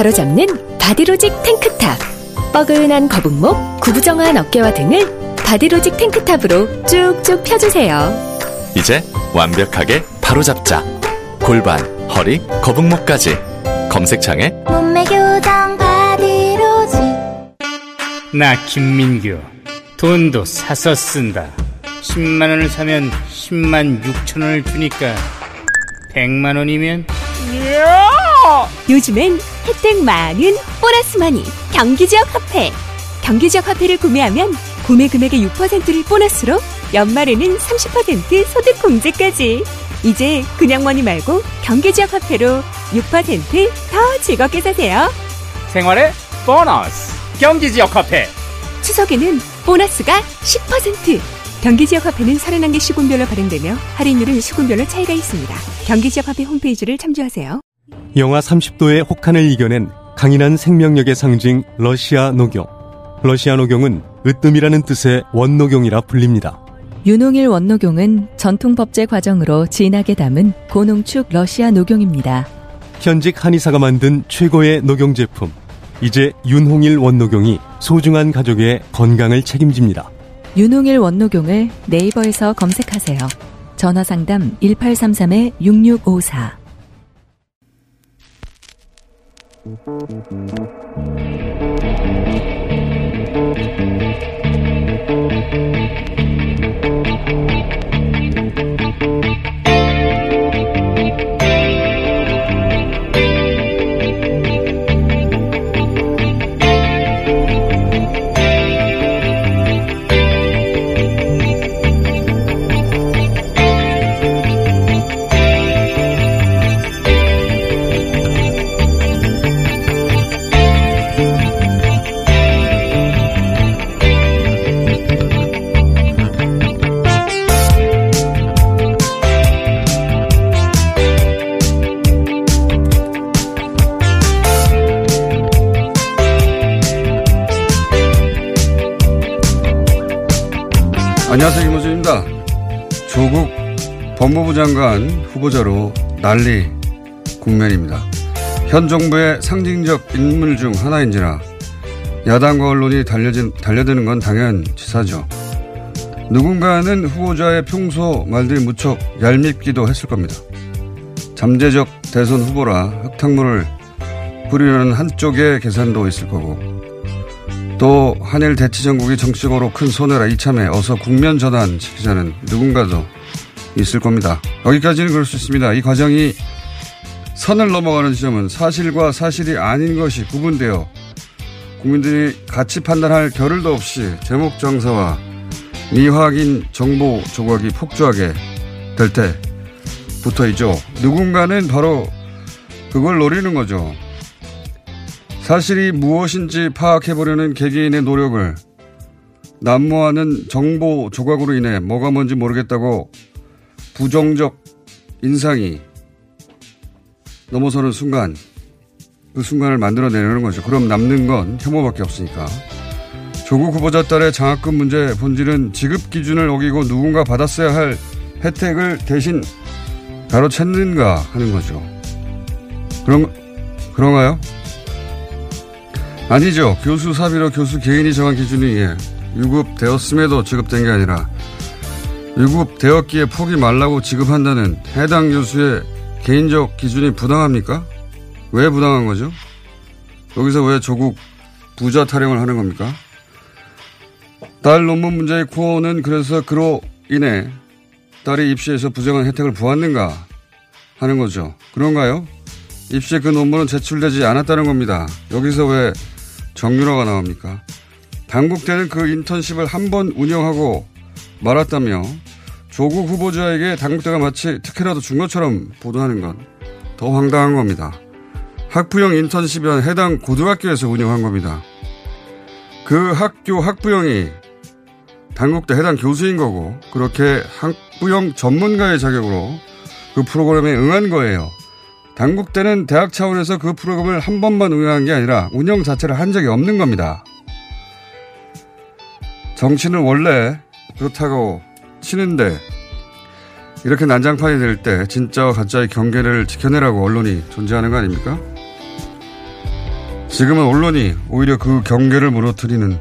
바로잡는 바디로직 탱크탑. 뻐근한 거북목, 구부정한 어깨와 등을 바디로직 탱크탑으로 쭉쭉 펴주세요. 이제 완벽하게 바로잡자. 골반, 허리, 거북목까지. 검색창에 몸매 교정 바디로직. 나 김민규 돈도 사서 쓴다. 10만 원을 사면 10만 6천 원을 주니까 100만 원이면 요즘엔 혜택 많은 보너스 마니 경기지역 화폐. 경기지역 화폐를 구매하면 구매 금액의 6%를 보너스로 연말에는 30% 소득 공제까지. 이제 그냥 머니 말고 경기지역 화폐로 6%더 즐겁게 사세요. 생활의 보너스 경기지역 화폐. 추석에는 보너스가 10% 경기지역 화폐는 31개 시군별로 발행되며 할인율은 시군별로 차이가 있습니다. 경기지역 화폐 홈페이지를 참조하세요. 영하 30도의 혹한을 이겨낸 강인한 생명력의 상징 러시아 녹용. 러시아 녹용은 으뜸이라는 뜻의 원녹용이라 불립니다. 윤홍일 원녹용은 전통 법제 과정으로 진하게 담은 고농축 러시아 녹용입니다. 현직 한의사가 만든 최고의 녹용 제품. 이제 윤홍일 원녹용이 소중한 가족의 건강을 책임집니다. 윤홍일 원녹용을 네이버에서 검색하세요. 전화 상담 1833-6654. Thank you. 조국 법무부 장관 후보자로 난리 국면입니다. 현 정부의 상징적 인물 중 하나인지라 야당과 언론이 달려진, 달려드는 건 당연 지사죠. 누군가는 후보자의 평소 말들이 무척 얄밉기도 했을 겁니다. 잠재적 대선 후보라 흙탕물을 뿌리려는 한쪽의 계산도 있을 거고 또 한일 대치 전국이 정치적으로 큰 손해라 이참에 어서 국면 전환 시키자는 누군가도 있을 겁니다. 여기까지는 그럴 수 있습니다. 이 과정이 선을 넘어가는 지점은 사실과 사실이 아닌 것이 구분되어 국민들이 같이 판단할 겨를도 없이 제목 장사와 미확인 정보 조각이 폭주하게 될 때부터이죠. 누군가는 바로 그걸 노리는 거죠. 사실이 무엇인지 파악해보려는 개개인의 노력을 난무하는 정보 조각으로 인해 뭐가 뭔지 모르겠다고 부정적 인상이 넘어서는 순간 그 순간을 만들어내려는 거죠. 그럼 남는 건 혐오밖에 없으니까. 조국 후보자 딸의 장학금 문제 본질은 지급 기준을 어기고 누군가 받았어야 할 혜택을 대신 가로챘는가 하는 거죠. 그런, 그런가요? 아니죠. 교수 사비로 교수 개인이 정한 기준이 예, 유급되었음에도 지급된 게 아니라 유급되었기에 포기 말라고 지급한다는 해당 교수의 개인적 기준이 부당합니까? 왜 부당한 거죠? 여기서 왜 조국 부자 타령을 하는 겁니까? 딸 논문 문제의 코어는 그래서 그로 인해 딸이 입시에서 부정한 혜택을 보았는가 하는 거죠. 그런가요? 입시에 그 논문은 제출되지 않았다는 겁니다. 여기서 왜 정유라가 나옵니까? 당국대는 그 인턴십을 한 번 운영하고 말았다며 조국 후보자에게 당국대가 마치 특혜라도 준 것처럼 보도하는 건 더 황당한 겁니다. 학부형 인턴십은 해당 고등학교에서 운영한 겁니다. 그 학교 학부형이 당국대 해당 교수인 거고 그렇게 학부형 전문가의 자격으로 그 프로그램에 응한 거예요. 당국대는 대학 차원에서 그 프로그램을 한 번만 운영한 게 아니라 운영 자체를 한 적이 없는 겁니다. 정치는 원래 그렇다고 치는데 이렇게 난장판이 될 때 진짜와 가짜의 경계를 지켜내라고 언론이 존재하는 거 아닙니까? 지금은 언론이 오히려 그 경계를 무너뜨리는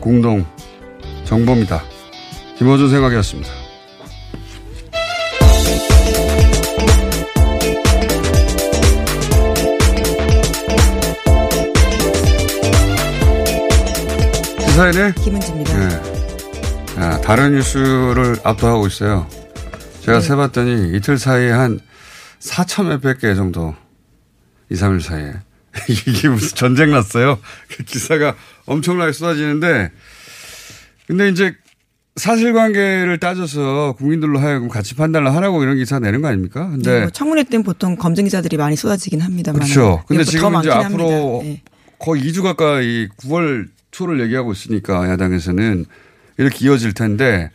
공동 정보입니다. 김호준 생각이었습니다. 시사인의 김은지입니다. 네. 아, 다른 뉴스를 압도하고 있어요. 제가 네. 세봤더니 이틀 사이에 한 4천 몇백 개 정도 2, 3일 사이에 이게 무슨 전쟁 났어요. 그 기사가 엄청나게 쏟아지는데 근데 이제 사실관계를 따져서 국민들로 하여금 가치 판단을 하라고 이런 기사 내는 거 아닙니까? 근데 네, 뭐 청문회 때는 보통 검증 기자들이 많이 쏟아지긴 합니다만. 그렇죠. 근데 더 지금 이제 앞으로. 네. 거의 2주 가까이 9월 초를 얘기하고 있으니까 야당에서는 이렇게 이어질 텐데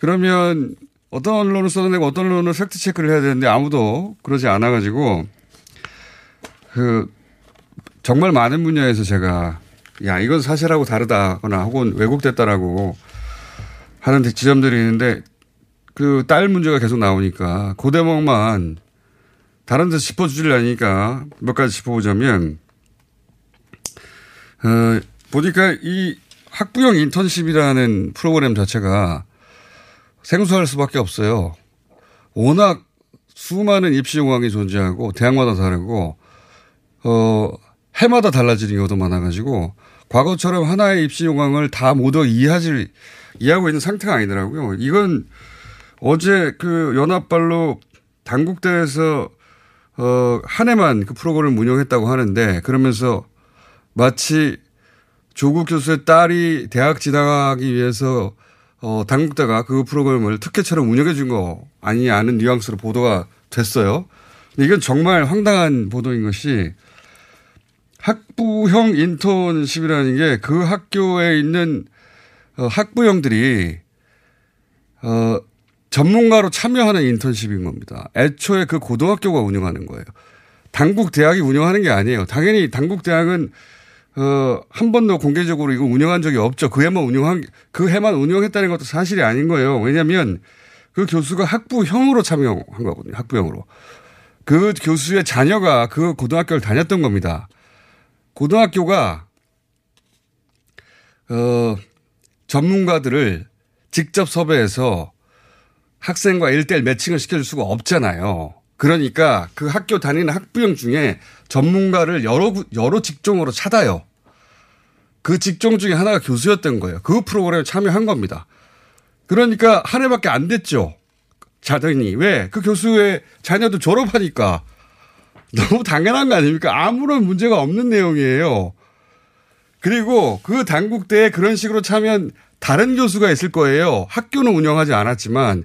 그러면 어떤 언론을 쏟아내고 어떤 언론을 팩트 체크를 해야 되는데 아무도 그러지 않아 가지고 그 정말 많은 분야에서 제가 야 이건 사실하고 다르다거나 혹은 왜곡됐다라고 하는 지점들이 있는데 그 딸 문제가 계속 나오니까 그 대목만 다른 데서 짚어주질 않으니까 몇 가지 짚어보자면 어, 보니까 이 학부형 인턴십이라는 프로그램 자체가 생소할 수밖에 없어요. 워낙 수많은 입시 요강이 존재하고 대학마다 다르고 어 해마다 달라지는 경우도 많아가지고 과거처럼 하나의 입시 요강을 다 모두 이해하지 이해하고 있는 상태가 아니더라고요. 이건 어제 그 연합발로 당국대에서 어, 한 해만 그 프로그램을 운영했다고 하는데 그러면서 마치 조국 교수의 딸이 대학 진학하기 위해서 어, 당국대가 그 프로그램을 특혜처럼 운영해 준 거 아니냐는 뉘앙스로 보도가 됐어요. 근데 이건 정말 황당한 보도인 것이 학부형 인턴십이라는 게 그 학교에 있는 어, 학부형들이 어, 전문가로 참여하는 인턴십인 겁니다. 애초에 그 고등학교가 운영하는 거예요. 당국 대학이 운영하는 게 아니에요. 당연히 당국 대학은 어, 한 번도 공개적으로 이거 운영한 적이 없죠. 그 해만 운영한, 그 해만 운영했다는 것도 사실이 아닌 거예요. 왜냐하면 그 교수가 학부형으로 참여한 거거든요. 학부형으로. 그 교수의 자녀가 그 고등학교를 다녔던 겁니다. 고등학교가, 어, 전문가들을 직접 섭외해서 학생과 일대일 매칭을 시켜줄 수가 없잖아요. 그러니까 그 학교 다니는 학부형 중에 전문가를 여러, 여러 직종으로 찾아요. 그 직종 중에 하나가 교수였던 거예요. 그 프로그램에 참여한 겁니다. 그러니까 한 해밖에 안 됐죠. 자녀니. 왜? 그 교수의 자녀도 졸업하니까. 너무 당연한 거 아닙니까? 아무런 문제가 없는 내용이에요. 그리고 그 당국대에 그런 식으로 참여한 다른 교수가 있을 거예요. 학교는 운영하지 않았지만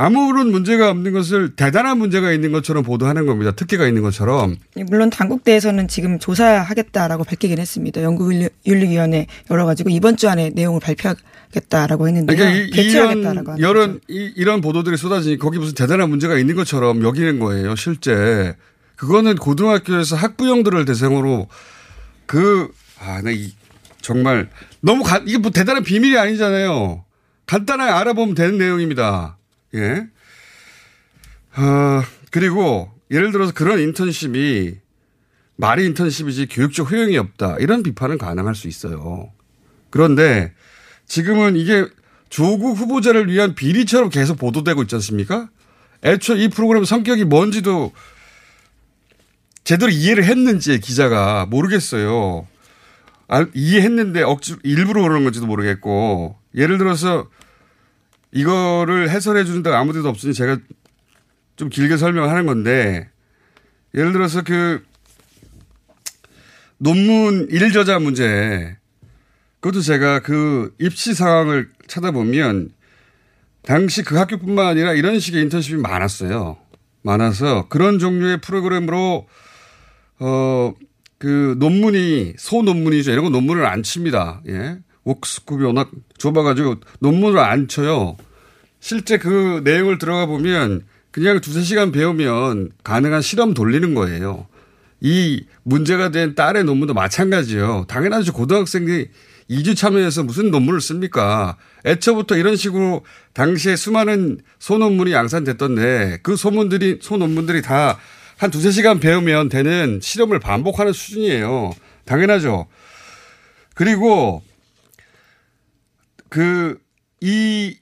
아무런 문제가 없는 것을 대단한 문제가 있는 것처럼 보도하는 겁니다. 특혜가 있는 것처럼. 물론 당국대에서는 지금 조사하겠다라고 밝히긴 했습니다. 연구윤리위원회 열어가지고 이번 주 안에 내용을 발표하겠다라고 했는데요. 그러니까 이, 개최하겠다라고 이런, 이런, 이, 이런 보도들이 쏟아지니 거기 무슨 대단한 문제가 있는 것처럼 여기는 거예요. 실제. 그거는 고등학교에서 학부형들을 대상으로 그, 아, 나 이, 정말 너무 가, 이게 뭐 대단한 비밀이 아니잖아요. 간단하게 알아보면 되는 내용입니다. 예. 어, 그리고 예를 들어서 그런 인턴십이 말이 인턴십이지 교육적 효용이 없다. 이런 비판은 가능할 수 있어요. 그런데 지금은 이게 조국 후보자를 위한 비리처럼 계속 보도되고 있지 않습니까? 애초에 이 프로그램 성격이 뭔지도 제대로 이해를 했는지 기자가 모르겠어요. 아, 이해했는데 억지 일부러 그러는 건지도 모르겠고 예를 들어서 이거를 해설해 주는 데가 아무 데도 없으니 제가 좀 길게 설명하는 건데 예를 들어서 그 논문 일저자 문제 그것도 제가 그 입시 상황을 찾아보면 당시 그 학교뿐만 아니라 이런 식의 인턴십이 많았어요. 많아서 그런 종류의 프로그램으로 어, 그 논문이 소 논문이죠. 이런 거 논문을 안 칩니다. 예. 워크스skup이 워낙 좁아가지고 논문을 안 쳐요. 실제 그 내용을 들어가 보면 그냥 두세 시간 배우면 가능한 실험 돌리는 거예요. 이 문제가 된 딸의 논문도 마찬가지예요. 당연하죠. 고등학생이 2주 참여해서 무슨 논문을 씁니까? 애초부터 이런 식으로 당시에 수많은 소논문이 양산됐던데 그 소문들이, 소논문들이 다 한 두세 시간 배우면 되는 실험을 반복하는 수준이에요. 당연하죠. 그리고 그, 이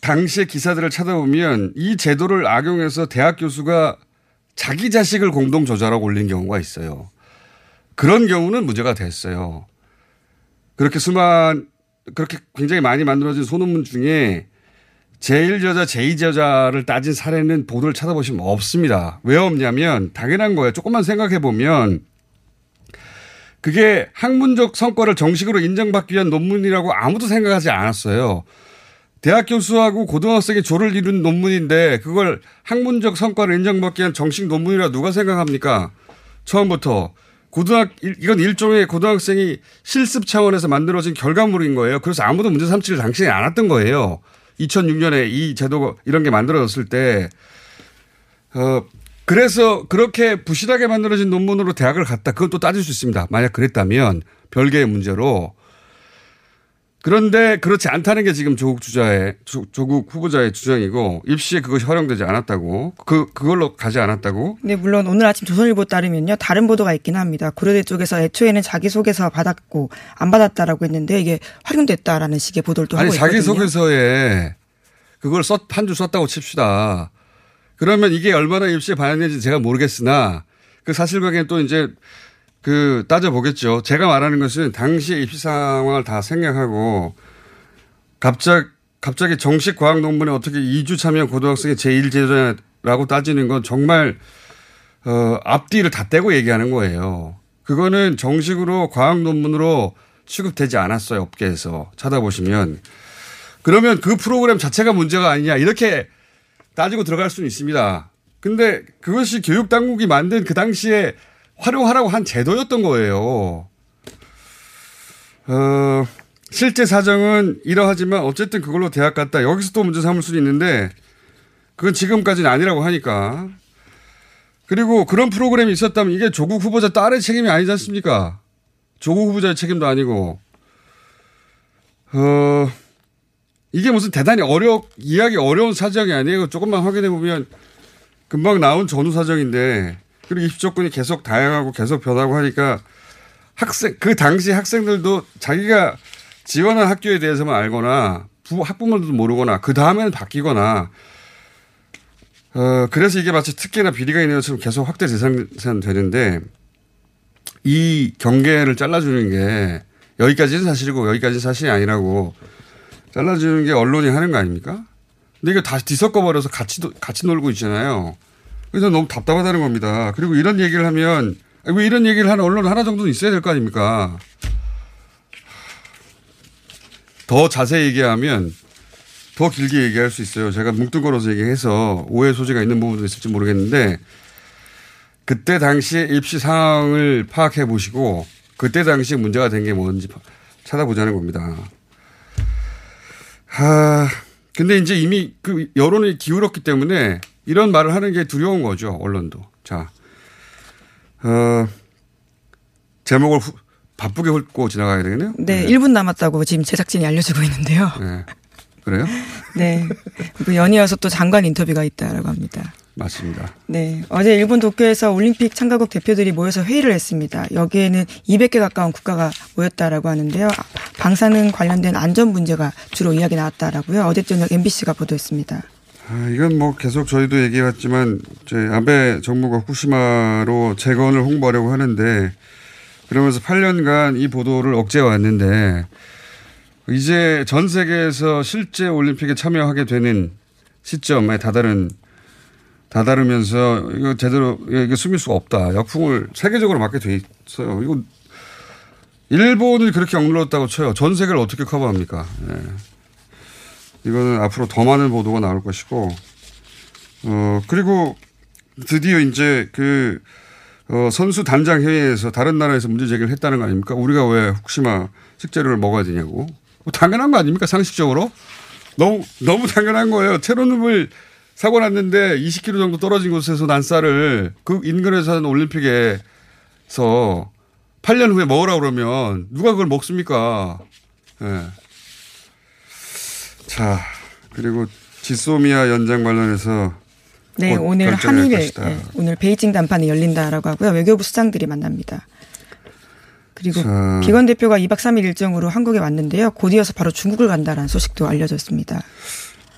당시의 기사들을 찾아보면 이 제도를 악용해서 대학 교수가 자기 자식을 공동 저자라고 올린 경우가 있어요. 그런 경우는 문제가 됐어요. 그렇게 수만 그렇게 굉장히 많이 만들어진 소논문 중에 제1저자, 제2저자를 따진 사례는 보도를 찾아보시면 없습니다. 왜 없냐면 당연한 거예요. 조금만 생각해 보면 그게 학문적 성과를 정식으로 인정받기 위한 논문이라고 아무도 생각하지 않았어요. 대학 교수하고 고등학생이 조를 이룬 논문인데 그걸 학문적 성과를 인정받기 위한 정식 논문이라 누가 생각합니까? 처음부터. 고등학, 이건 일종의 고등학생이 실습 차원에서 만들어진 결과물인 거예요. 그래서 아무도 문제 삼지를 당시에 않았던 거예요. 2006년에 이 제도가 이런 게 만들어졌을 때, 어, 그래서 그렇게 부실하게 만들어진 논문으로 대학을 갔다. 그건 또 따질 수 있습니다. 만약 그랬다면 별개의 문제로. 그런데 그렇지 않다는 게 지금 조국 주자의 조 국 후보자의 주장이고 입시에 그것이 활용되지 않았다고 그 그걸로 가지 않았다고. 네 물론 오늘 아침 조선일보 따르면요 다른 보도가 있긴 합니다. 고려대 쪽에서 애초에는 자기 소개서 받았고 안 받았다라고 했는데 이게 활용됐다라는 식의 보도를 또 아니, 하고 있거든요. 자기 소개서에 그걸 썼 한 줄 썼다고 칩시다. 그러면 이게 얼마나 입시에 반영되는지 제가 모르겠으나 그 사실관계는 또 이제 그 따져보겠죠. 제가 말하는 것은 당시의 입시 상황을 다 생략하고 갑작, 갑자기 정식 과학 논문에 어떻게 2주 참여 고등학생의 제1제자라고 따지는 건 정말 어, 앞뒤를 다 떼고 얘기하는 거예요. 그거는 정식으로 과학 논문으로 취급되지 않았어요. 업계에서 찾아보시면. 그러면 그 프로그램 자체가 문제가 아니냐 이렇게 따지고 들어갈 수는 있습니다. 근데 그것이 교육 당국이 만든 그 당시에 활용하라고 한 제도였던 거예요. 어, 실제 사정은 이러하지만 어쨌든 그걸로 대학 갔다. 여기서 또 문제 삼을 수는 있는데 그건 지금까지는 아니라고 하니까. 그리고 그런 프로그램이 있었다면 이게 조국 후보자 딸의 책임이 아니지 않습니까? 조국 후보자의 책임도 아니고. 어, 이게 무슨 대단히 어려, 이해하기 어려운 사정이 아니에요. 조금만 확인해 보면 금방 나온 전후 사정인데 그리고 입시 조건이 계속 다양하고 계속 변하고 하니까 학생 그 당시 학생들도 자기가 지원한 학교에 대해서만 알거나 부, 학부모들도 모르거나 그 다음에는 바뀌거나 어 그래서 이게 마치 특혜나 비리가 있는 것처럼 계속 확대 재산 되는데 이 경계를 잘라주는 게 여기까지는 사실이고 여기까지는 사실이 아니라고 잘라주는 게 언론이 하는 거 아닙니까? 근데 이거 다시 뒤섞어 버려서 같이 같이 놀고 있잖아요. 그래서 너무 답답하다는 겁니다. 그리고 이런 얘기를 하면 왜 이런 얘기를 하는 언론 하나 정도는 있어야 될 거 아닙니까? 더 자세히 얘기하면 더 길게 얘기할 수 있어요. 제가 뭉뚱그려서 얘기해서 오해 소지가 있는 부분도 있을지 모르겠는데 그때 당시 입시 상황을 파악해 보시고 그때 당시 문제가 된 게 뭔지 찾아보자는 겁니다. 하, 근데 이제 이미 그 여론이 기울었기 때문에 이런 말을 하는 게 두려운 거죠, 언론도. 자, 어, 제목을 후, 바쁘게 훑고 지나가야 되겠네요. 네, 네, 1분 남았다고 지금 제작진이 알려주고 있는데요. 네. 그래요? 네. 그 연이어서 또 장관 인터뷰가 있다라고 합니다. 맞습니다. 네. 어제 일본 도쿄에서 올림픽 참가국 대표들이 모여서 회의를 했습니다. 여기에는 200개 가까운 국가가 모였다라고 하는데요. 방사능 관련된 안전 문제가 주로 이야기 나왔다라고요. 어제 저녁 MBC가 보도했습니다. 아, 이건 뭐 계속 저희도 얘기해왔지만 저희 아베 정부가 후쿠시마로 재건을 홍보하려고 하는데 그러면서 8년간 이 보도를 억제해 왔는데 이제 전 세계에서 실제 올림픽에 참여하게 되는 시점에 다다른 다다르면서 이거 제대로 이거 숨길 수가 없다. 역풍을 세계적으로 맞게 돼 있어요. 이거 일본을 그렇게 억눌렀다고 쳐요. 전 세계를 어떻게 커버합니까? 네. 이거는 앞으로 더 많은 보도가 나올 것이고, 어, 그리고 드디어 이제 그, 어, 선수 단장 회의에서 다른 나라에서 문제 제기를 했다는 거 아닙니까? 우리가 왜 후쿠시마 식재료를 먹어야 되냐고. 뭐 당연한 거 아닙니까? 상식적으로? 너무, 너무 당연한 거예요. 체로누블 사고 났는데 20km 정도 떨어진 곳에서 난 쌀을 그 인근에서 하는 올림픽에서 8년 후에 먹으라 그러면 누가 그걸 먹습니까? 예. 자, 그리고 지소미아 연장 관련해서 네, 곧 오늘 한일. 네, 오늘 베이징 담판이 열린다라고 하고요. 외교부 수장들이 만납니다. 그리고 자. 비건 대표가 2박 3일 일정으로 한국에 왔는데요. 곧 이어서 바로 중국을 간다라는 소식도 알려졌습니다.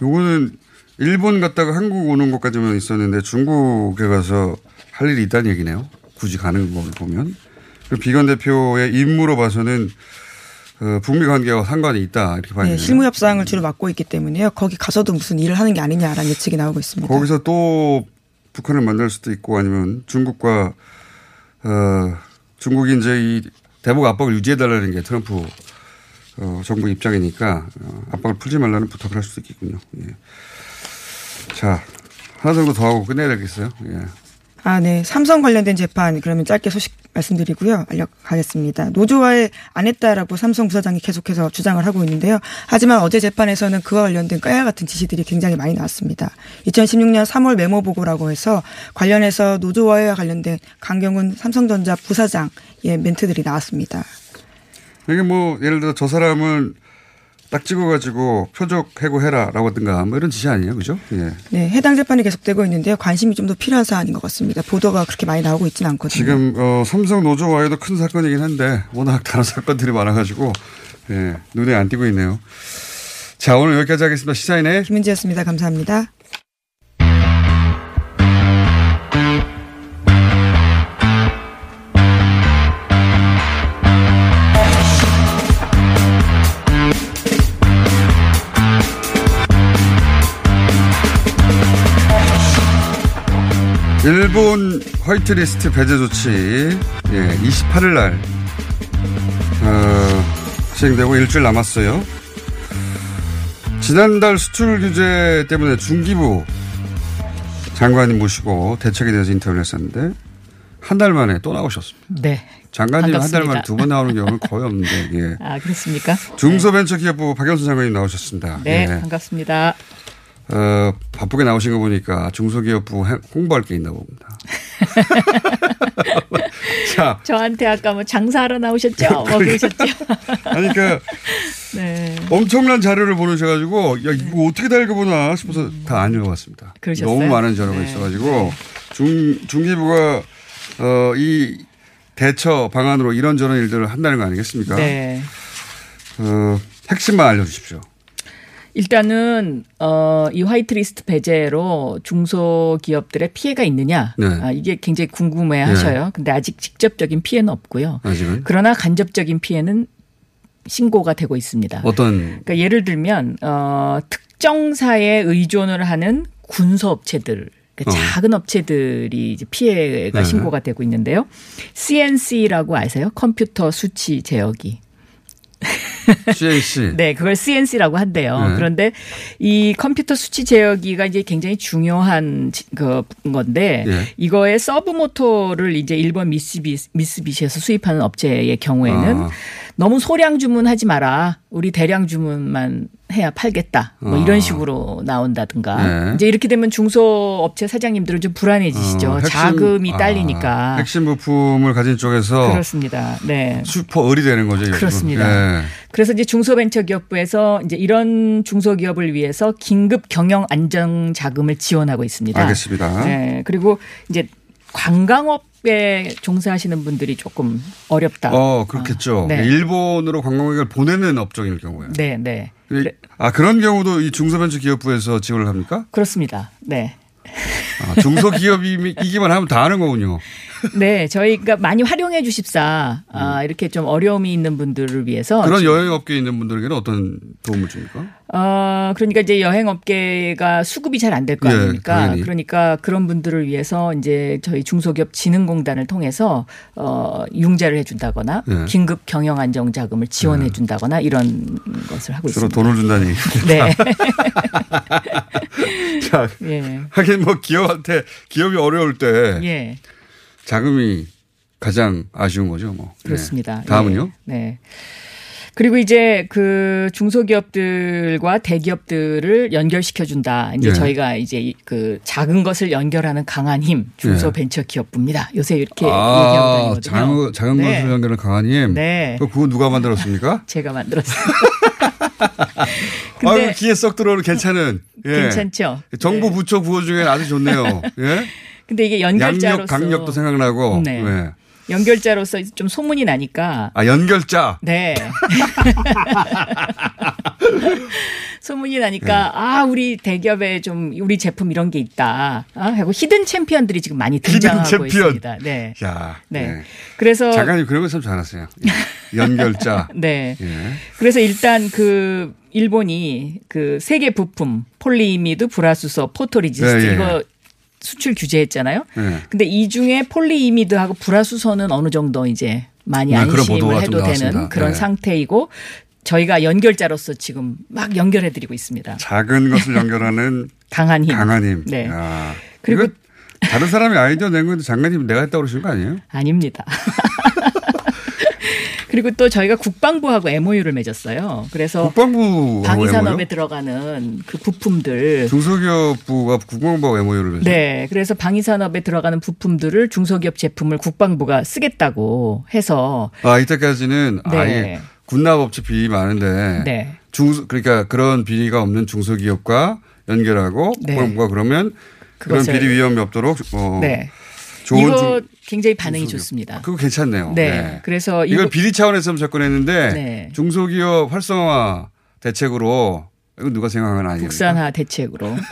요거는 일본 갔다가 한국 오는 것까지만 있었는데 중국에 가서 할 일이 있다는 얘기네요. 굳이 가는 걸 보면. 비건 대표의 임무로 봐서는 어, 북미 관계와 상관이 있다 이렇게 봐야 네. 실무 협상을 주로 맡고 있기 때문에요. 거기 가서도 무슨 일을 하는 게 아니냐라는 예측이 나오고 있습니다. 거기서 또 북한을 만날 수도 있고 아니면 중국과 어, 중국이 이제 이 대북 압박을 유지해달라는 게 트럼프 어, 정부 입장이니까 어, 압박을 풀지 말라는 부탁을 할 수도 있겠군요. 예. 자 하나 정도 더 하고 끝내야 되겠어요. 예. 아, 네. 삼성 관련된 재판 그러면 짧게 소식 말씀드리고요. 알려가겠습니다. 노조와의 안 했다라고 삼성 부사장이 계속해서 주장을 하고 있는데요. 하지만 어제 재판에서는 그와 관련된 까야 같은 지시들이 굉장히 많이 나왔습니다. 2016년 3월 메모 보고라고 해서 관련해서 노조와의 관련된 강경훈 삼성전자 부사장의 멘트들이 나왔습니다. 이게 뭐 예를 들어 저 사람은 딱 찍어가지고 표적 해고해라라고 하든가 뭐 이런 지시 아니에요, 그죠? 예. 네, 해당 재판이 계속되고 있는데요. 관심이 좀 더 필요한 사안인 것 같습니다. 보도가 그렇게 많이 나오고 있지는 않거든요. 지금 어, 삼성 노조와에도 큰 사건이긴 한데 워낙 다른 사건들이 많아가지고 예, 눈에 안 띄고 있네요. 자 오늘 여기까지 하겠습니다. 시사인의 김은지였습니다. 감사합니다. 일본 화이트리스트 배제 조치 예, 28일 날 어, 시행되고 일주일 남았어요. 지난달 수출 규제 때문에 중기부 장관님 모시고 대책에 대해서 인터뷰를 했었는데 한 달 만에 또 나오셨습니다. 네. 장관님 한 달. 만에 두 번 나오는 경우는 거의 없는데 예. 아, 그렇습니까? 중소벤처기업부 박영수 장관님 나오셨습니다. 네, 예. 반갑습니다. 어, 바쁘게 나오신 거 보니까 중소기업부 해- 홍보할 게 있나 봅니다. 자, 저한테 아까 뭐 장사하러 나오셨죠? 뭐 그러셨죠? 아니, 그러니까 네. 엄청난 자료를 보내셔가지고, 야, 이거 어떻게 다 읽어보나 싶어서 다안 읽어봤습니다. 그러셨어요? 너무 많은 자료가 네. 있어가지고, 중, 중기부가, 어, 이 대처 방안으로 이런저런 일들을 한다는 거 아니겠습니까? 네. 어, 핵심만 알려주십시오. 일단은 어, 이 화이트리스트 배제로 중소기업들의 피해가 있느냐 네. 아, 이게 굉장히 궁금해하셔요. 근데 아직 직접적인 피해는 없고요. 아직은. 그러나 간접적인 피해는 신고가 되고 있습니다. 어떤, 그러니까 예를 들면 어, 특정사에 의존을 하는 군소업체들 그러니까 어. 작은 업체들이 이제 피해가 네. 신고가 되고 있는데요. CNC라고 아세요? 컴퓨터 수치 제어기. CNC. 네, 그걸 CNC라고 한대요. 네. 그런데 이 컴퓨터 수치 제어기가 이제 굉장히 중요한 지- 그 건데 예. 이거의 서브 모터를 이제 일본 미쓰비 미쓰비시에서 수입하는 업체의 경우에는 아. 너무 소량 주문하지 마라. 우리 대량 주문만 해야 팔겠다. 뭐 아. 이런 식으로 나온다든가. 네. 이제 이렇게 되면 중소업체 사장님들은 좀 불안해지시죠. 어, 핵심- 자금이 아, 딸리니까. 핵심 부품을 가진 쪽에서 그렇습니다. 네. 슈퍼 을이 되는 거죠. 그렇습니다. 예. 그래서 이제 중소벤처기업부에서 이제 이런 중소기업을 위해서 긴급 경영 안정 자금을 지원하고 있습니다. 알겠습니다. 네. 그리고 이제 관광업 에 종사하시는 분들이 조금 어렵다. 어, 그렇겠죠. 네. 일본으로 관광객을 보내는 업종일 경우에. 네, 네. 아, 그런 경우도 이 중소벤처기업부에서 지원을 합니까? 그렇습니다. 네. 아, 중소기업이기만 하면 다 하는 거군요. 네, 저희가 많이 활용해 주십사. 아, 이렇게 좀 어려움이 있는 분들을 위해서 음. 그런 여행업계에 있는 분들에게는 어떤 도움을 줍니까? 어, 그러니까 이제 여행업계가 수급이 잘 안 될거 예, 아닙니까? 당연히. 그러니까 그런 분들을 위해서 이제 저희 중소기업 진흥공단을 통해서 어, 융자를 해준다거나 예. 긴급 경영 안정 자금을 지원해 준다거나 이런 것을 하고 주로 있습니다. 돈을 준다니. 네. 자, 예. 하긴 뭐 기업한테 기업이 어려울 때 예. 자금이 가장 아쉬운 거죠. 뭐. 예. 그렇습니다. 다음은요? 예. 네. 그리고 이제 그 중소기업들과 대기업들을 연결시켜 준다. 이제 예. 저희가 이제 이- 그 작은 것을 연결하는 강한 힘 중소벤처기업부입니다. 요새 이렇게 얘기하고 아, 다니거든요. 작은, 작은 네. 것을 연결하는 강한 힘. 네. 그 그거 누가 만들었습니까? 제가 만들었어요. 아유, 근데 귀에 썩 들어오는 괜찮은. 예. 괜찮죠? 정부 부처 구호 중에 아주 좋네요. 예? 근데 이게 연결자로서 양력, 강력도 생각나고. 네. 예. 연결자로서 좀 소문이 나니까 아, 연결자. 네. 소문이 나니까 아 우리 대기업에 좀 우리 제품 이런 게 있다 아, 하고 히든 챔피언들이 지금 많이 등장하고. 있습니다. 네. 야. 네. 예. 그래서 장관님 그런 거참 잘하세요. 예. 연결자. 네. 예. 그래서 일단 그 일본이 그 세 개 부품 폴리이미드 불화수소 포토리지스트 예, 예. 이거 수출 규제했잖아요. 예. 근데 이 중에 폴리이미드하고 불화수소는 어느 정도 이제 많이 네, 안심을 해도 되는. 그런 네. 상태이고 저희가 연결자로서 지금 막 연결해 드리고 있습니다. 작은 것을 연결하는 강한 힘. 강한 힘. 네. 야. 그리고- 다른 사람이 아이디어 낸 건데 장관님 내가 했다고 그러시는 거 아니에요? 아닙니다. 그리고 또 저희가 국방부하고 MOU를 맺었어요. 그래서 국방부 방위 산업에 들어가는 그 부품들 중소기업부가 국방부와 MOU를 맺어요. 네. 그래서 방위 산업에 들어가는 부품들을 중소기업 제품을 국방부가 쓰겠다고 해서 아 이때까지는 네. 아예 군납업체 비리 많은데 네. 중 그러니까 그런 비리가 없는 중소기업과 연결하고 네. 국방부가 그러면 그런 비리 위험이 없도록 어, 네. 좋은 이거 중- 굉장히 반응이 중소기업. 좋습니다. 그거 괜찮네요. 네. 그래서 이걸 비리 차원에서 접근했는데 네. 중소기업 활성화 대책으로 이거 누가 생각한 아니에요? 국산화 대책으로.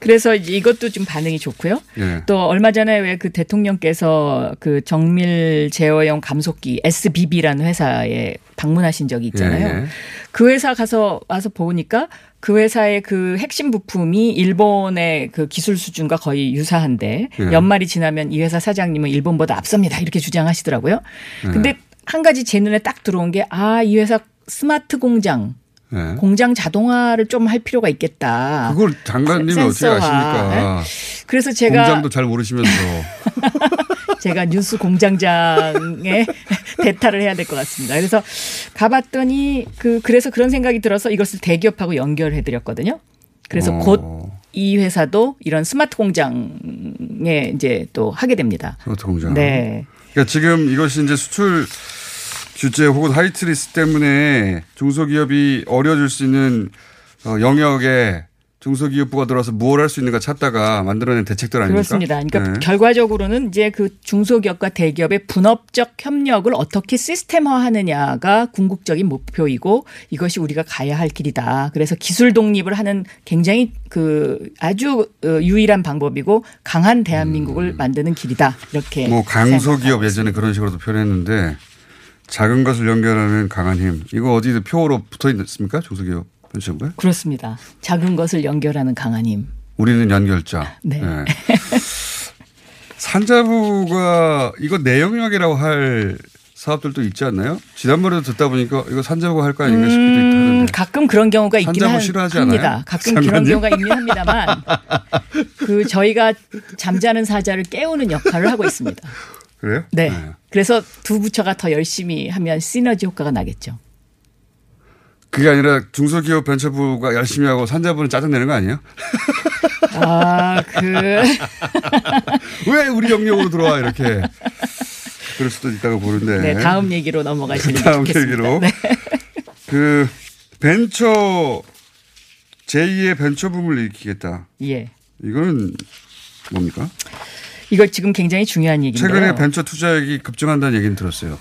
그래서 이것도 좀 반응이 좋고요. 예. 또 얼마 전에 왜 그 대통령께서 그 정밀 제어용 감속기 SBB라는 회사에 방문하신 적이 있잖아요. 예, 예. 그 회사 가서 와서 보니까 그 회사의 그 핵심 부품이 일본의 그 기술 수준과 거의 유사한데 예. 연말이 지나면 이 회사 사장님은 일본보다 앞섭니다. 이렇게 주장하시더라고요. 예. 근데 한 가지 제 눈에 딱 들어온 게 아, 이 회사 스마트 공장 예. 공장 자동화를 좀 할 필요가 있겠다. 그걸 장관님이 어떻게. 아십니까? 그래서 제가 공장도 잘 모르시면서 제가 뉴스 공장장에 대타를 해야 될 것 같습니다. 그래서 가봤더니 그 그래서 그런 생각이 들어서 이것을 대기업하고 연결해 드렸거든요. 그래서 어. 곧 이 회사도 이런 스마트 공장에 이제 또 하게 됩니다. 스마트 공장. 네. 그러니까 지금 이것이 이제 수출 규제 혹은 화이트리스트 때문에 중소기업이 어려질 수 있는 어, 영역에 중소기업부가 들어와서 뭘 할 수 있는가 찾다가 만들어낸 대책들 아닙니까? 그렇습니다. 그러니까 네. 결과적으로는 이제 그 중소기업과 대기업의 분업적 협력을 어떻게 시스템화하느냐가 궁극적인 목표이고 이것이 우리가 가야 할 길이다. 그래서 기술 독립을 하는 굉장히 그 아주 어, 유일한 방법이고 강한 대한민국을 만드는 길이다. 이렇게 음. 뭐 강소기업 예전에 그런 식으로도 표현했는데 작은 것을 연결하는 강한 힘. 이거 어디 표로 붙어 있습니까? 중소기업 편집부에? 그렇습니다. 작은 것을 연결하는 강한 힘. 우리는 연결자. 네. 산자부가 이거 내 영역이라고 할 사업들도 있지 않나요? 지난번에도 듣다 보니까 이거 산자부가 할거 아닌가 싶기도 음, 하는데. 가끔 그런 경우가 있긴 산자부 합니다. 가끔 그런 장관님? 경우가 있긴 합니다만 그 저희가 잠자는 사자를 깨우는 역할을 하고 있습니다. 그래요? 네. 그래서 두 부처가 더 열심히 하면 시너지 효과가 나겠죠. 그게 아니라 중소기업 벤처부가 열심히 하고 산자부는 짜증내는 거 아니에요? 아, 그 왜 우리 영역으로 들어와 이렇게. 그럴 수도 있다고 보는데. 네, 다음 얘기로 넘어가시는 게 다음 좋겠습니다. 얘기로. 네. 그 벤처 제2의 벤처 붐을 일으키겠다. 예. 이거는 뭡니까? 이거 지금 굉장히 중요한 얘기인데요. 최근에 벤처 투자액이 급증한다는 얘기는 들었어요.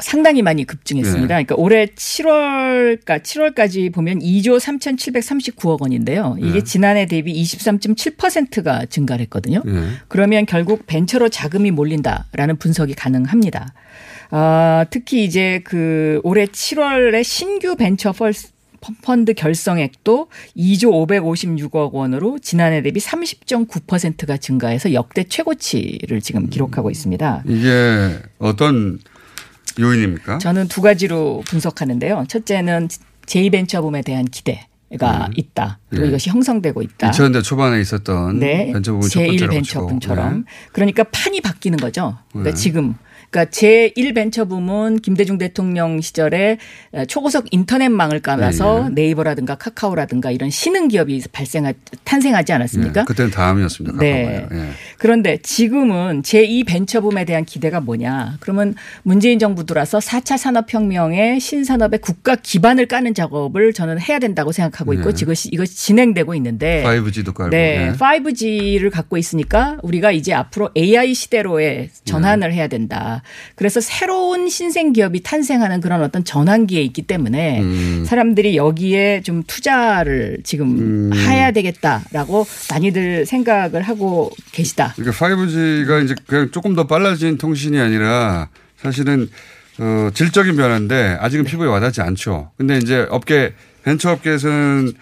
상당히 많이 급증했습니다. 네. 그러니까 올해 7월까 7월까지 보면 2조 3,739억 원인데요. 이게 네. 지난해 대비 23.7%가 증가를 했거든요. 예. 그러면 결국 벤처로 자금이 몰린다라는 분석이 가능합니다. 아, 특히 이제 그 올해 7월에 신규 벤처 펄스 펀드 결성액도 2조 556억 원으로 지난해 대비 30.9%가 증가해서 역대 최고치를 지금 기록하고 있습니다. 이게 어떤 요인입니까? 저는 두 가지로 분석하는데요. 첫째는 제2벤처붐에 대한 기대가 있다. 그리고 네. 이것이 형성되고 있다. 2000년대 초반에 있었던 네. 벤처 부분 첫 제1 번째라고 벤처붐처럼. 네. 그러니까 판이 바뀌는 거죠. 그러니까 네. 지금. 그러니까 제1 벤처 붐은 김대중 대통령 시절에 초고속 인터넷망을 깔아서 네, 네이버라든가 카카오라든가 이런 신흥 기업이 발생하 탄생하지 않았습니까? 네, 그때는 다음이었습니다. 네. 예. 그런데 지금은 제2 벤처 붐에 대한 기대가 뭐냐? 그러면 문재인 정부 들어서 4차 산업혁명의 신산업의 국가 기반을 까는 작업을 저는 해야 된다고 생각하고 있고 네. 이것이 이것이 진행되고 있는데 5G도 깔고. 네, 예. 5G를 갖고 있으니까 우리가 이제 앞으로 AI 시대로의 전환을 해야 된다. 그래서 새로운 신생 기업이 탄생하는 그런 어떤 전환기에 있기 때문에 음. 사람들이 여기에 좀 투자를 지금 해야 되겠다라고 많이들 생각을 하고 계시다. 그러니까 5G가 이제 그냥 조금 더 빨라진 통신이 아니라 사실은 어, 질적인 변화인데 아직은 네. 피부에 와닿지 않죠. 근데 이제 업계 벤처 업계에서는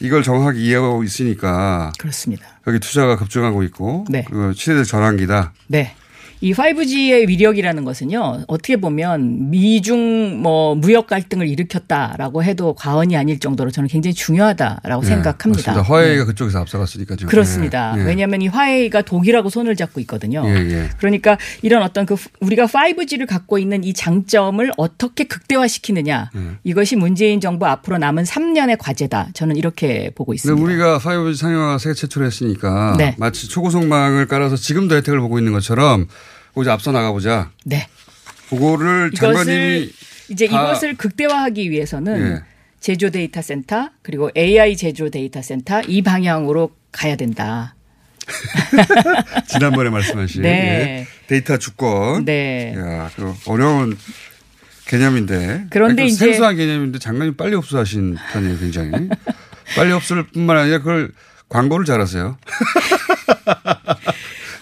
이걸 정확하게 이해하고 있으니까 그렇습니다. 여기 투자가 급증하고 있고 네. 그 시대적 전환기다. 네. 이 5G의 위력이라는 것은요, 어떻게 보면 미중 뭐 무역 갈등을 일으켰다라고 해도 과언이 아닐 정도로 저는 굉장히 중요하다라고 네, 생각합니다. 맞습니다. 화웨이가 그쪽에서 앞서갔으니까요. 그렇습니다. 예, 예. 왜냐하면 이 화웨이가 독일하고 손을 잡고 있거든요. 예, 예. 그러니까 이런 어떤 그 우리가 5G를 갖고 있는 이 장점을 어떻게 극대화시키느냐 예. 이것이 문재인 정부 앞으로 남은 3년의 과제다. 저는 이렇게 보고 있습니다. 우리가 5G 상용화 세계 최초로 했으니까 네. 마치 초고속망을 깔아서 지금도 혜택을 보고 있는 것처럼 거기 앞서 나가보자. 네. 그거를 장관님이 이제 다- 이것을 극대화하기 위해서는 예. 제조 데이터 센터 그리고 AI 제조 데이터 센터 이 방향으로 가야 된다. 지난번에 말씀하신 네. 예. 데이터 주권. 네. 야, 그 어려운 개념인데. 그런데 이제- 생소한 개념인데 장관님 빨리 흡수하신 편이에요, 굉장히. 빨리 흡수를 뿐만 아니라 그걸 광고를 잘하세요.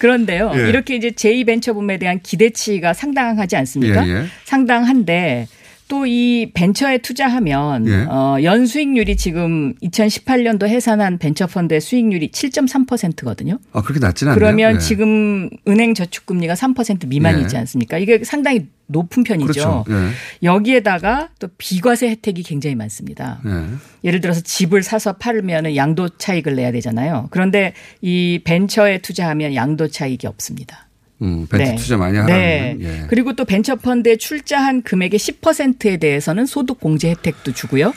그런데요. 예. 이렇게 이제 제2벤처붐에 대한 기대치가 상당하지 않습니까? 예, 예. 상당한데 또 이 벤처에 투자하면 예. 어, 연수익률이 지금 2018년도 해산한 벤처펀드의 수익률이 7.3%거든요. 아, 그렇게 낮지는 않네요. 그러면 예. 지금 은행 저축 금리가 3% 미만이지 예. 않습니까? 이게 상당히 높은 편이죠. 그렇죠. 예. 여기에다가 또 비과세 혜택이 굉장히 많습니다. 예. 예를 들어서 집을 사서 팔면 양도 차익을 내야 되잖아요. 그런데 이 벤처에 투자하면 양도 차익이 없습니다. 음, 벤처 네. 투자 많이 하라는. 네. 예. 그리고 또 벤처펀드에 출자한 금액의 10%에 대해서는 소득 공제 혜택도 주고요.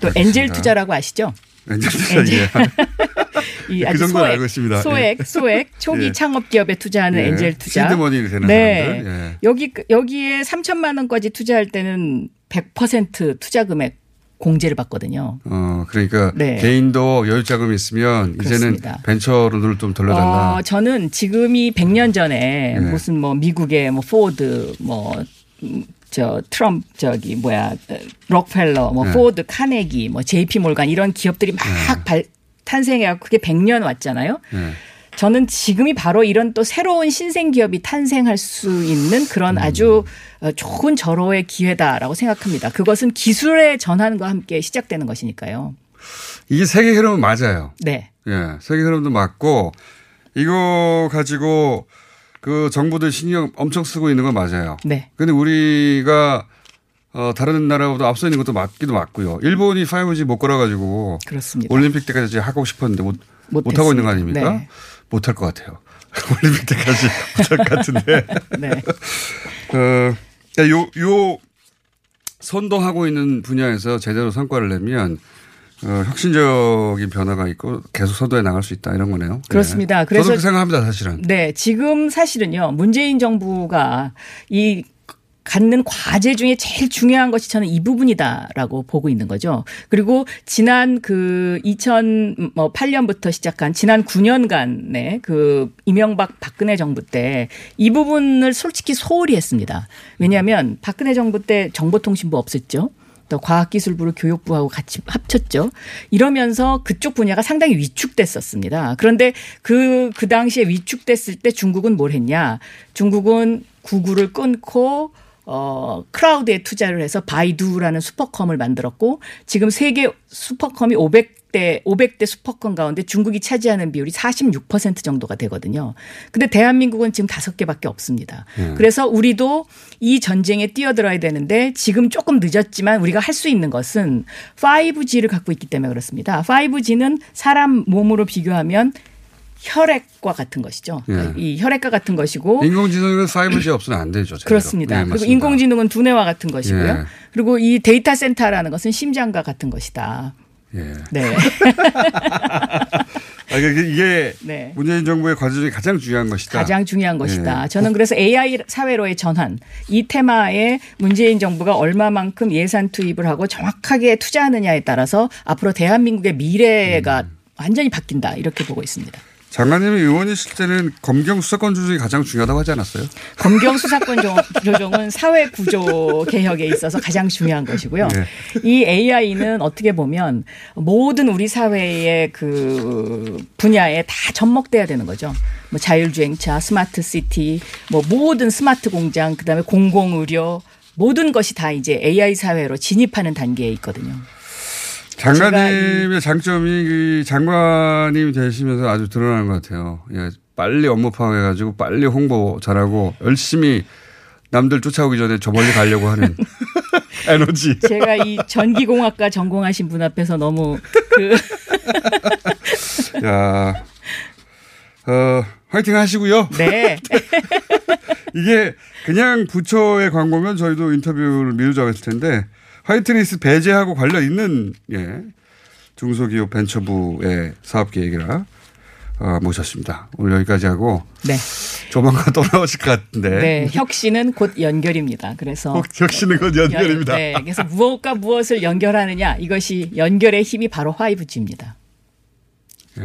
또 알겠습니다. 엔젤 투자라고 아시죠? 엔젤 투자, 엔젤. 예. 이그 아주 정도는 소액, 알고 있습니다. 소액, 소액 초기 예. 창업 기업에 투자하는 예. 엔젤 투자. 시드머니를 되는 네. 사람들. 예. 여기 여기에 3천만 원까지 투자할 때는 100% 투자 금액 공제를 받거든요. 어, 그러니까 네. 개인도 여유 자금이 있으면 이제는 그렇습니다. 벤처로들 좀 돌려달라. 어, 저는 지금이 100년 전에 네. 무슨 뭐 미국의 뭐 포드 뭐 음, 저 트럼프 저기 뭐야 어, 록펠러 뭐 네. 포드 카네기 뭐 JP 몰간 이런 기업들이 막 발, 탄생해갖고 그게 100년 왔잖아요. 예. 저는 지금이 바로 이런 또 새로운 신생 기업이 탄생할 수 있는 그런 음. 아주 어, 좋은 절호의 기회다라고 생각합니다. 그것은 기술의 전환과 함께 시작되는 것이니까요. 이게 세계 흐름은 맞아요. 네. 예. 세계 흐름도 맞고 이거 가지고 그 정부들 신경 엄청 쓰고 있는 건 맞아요. 네. 근데 우리가 어, 다른 나라보다 앞서 있는 것도 맞기도 맞고요. 일본이 5G 못 걸어가지고 그렇습니다. 올림픽 때까지 하고 싶었는데 못, 못 못 하고 있는 거. 아닙니까? 네. 못할 것 같아요. 올림픽 때까지 못할 것 같은데. 네. 어, 요, 요 선도하고 있는 분야에서 제대로 성과를 내면 어, 혁신적인 변화가 있고 계속 선도해 나갈 수 있다 이런 거네요. 그렇습니다. 네. 그래서 저도 그 생각합니다, 사실은. 네, 지금 사실은요, 문재인 정부가 이 갖는 과제 중에 제일 중요한 것이 저는 이 부분이다라고 보고 있는 거죠. 그리고 지난 그 2008년부터 시작한 지난 9년간의 그 이명박 박근혜 정부 때 이 부분을 솔직히 소홀히 했습니다. 왜냐하면 박근혜 정부 때 정보통신부 없었죠. 또 과학기술부를 교육부하고 같이 합쳤죠. 이러면서 그쪽 분야가 상당히 위축됐었습니다. 그런데 그, 그 당시에 위축됐을 때 중국은 뭘 했냐. 중국은 구글을 끊고 어, 크라우드에 투자를 해서 바이두라는 슈퍼컴을 만들었고 지금 세계 슈퍼컴이 500대 500대 슈퍼컴 가운데 중국이 차지하는 비율이 46% 정도가 되거든요. 근데 대한민국은 지금 다섯 개밖에 없습니다. 음. 그래서 우리도 이 전쟁에 뛰어들어야 되는데 지금 조금 늦었지만 우리가 할 수 있는 것은 5G를 갖고 있기 때문에 그렇습니다. 5G는 사람 몸으로 비교하면 혈액과 같은 것이죠. 예. 이 혈액과 같은 것이고 인공지능은 5G 없으면 안 되죠. 제대로. 그렇습니다. 네, 그리고. 인공지능은 두뇌와 같은 것이고요. 예. 그리고 이 데이터 센터라는 것은 심장과 같은 것이다. 예. 네. 아, 이게, 네. 문재인 정부의 과제 중에 가장 중요한 것이다. 가장 중요한 것이다. 예. 저는 그래서 AI 사회로의 전환 이 테마에 문재인 정부가 얼마만큼 예산 투입을 하고 정확하게 투자하느냐에 따라서 앞으로 대한민국의 미래가 음. 완전히 바뀐다 이렇게 보고 있습니다. 장관님이 의원이실 때는 검경 수사권 조정이 가장 중요하다고 하지 않았어요? 검경 수사권 조- 조정은 사회 구조 개혁에 있어서 가장 중요한 것이고요. 네. 이 AI는 어떻게 보면 모든 우리 사회의 그 분야에 다 접목돼야 되는 거죠. 뭐 자율주행차, 스마트 시티, 뭐 모든 스마트 공장, 그다음에 공공 의료 모든 것이 다 이제 AI 사회로 진입하는 단계에 있거든요. 장관님의 장점이 그 장관님이 되시면서 아주 드러나는 것 같아요. 예, 빨리 업무 파악해가지고 빨리 홍보 잘하고 열심히 남들 쫓아오기 전에 저 멀리 가려고 하는 에너지. 제가 이 전기공학과 전공하신 분 앞에서 너무 그 야, 어, 화이팅 하시고요. 네. 이게 그냥 부처의 광고면 저희도 인터뷰를 미루자고 했을 텐데 화이트리스 배제하고 관련 있는 예, 중소기업 벤처부의 사업 계획이라 어, 모셨습니다. 오늘 여기까지 하고 네. 조만간 또 나오실 것 같은데. 네, 혁신은 곧 연결입니다. 그래서 혁- 혁신은 곧 연결입니다. 네, 그래서 무엇과 무엇을 연결하느냐 이것이 연결의 힘이 바로 5G입니다.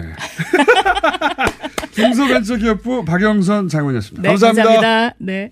중소벤처기업부 박영선 장관이었습니다. 네, 감사합니다. 감사합니다. 네.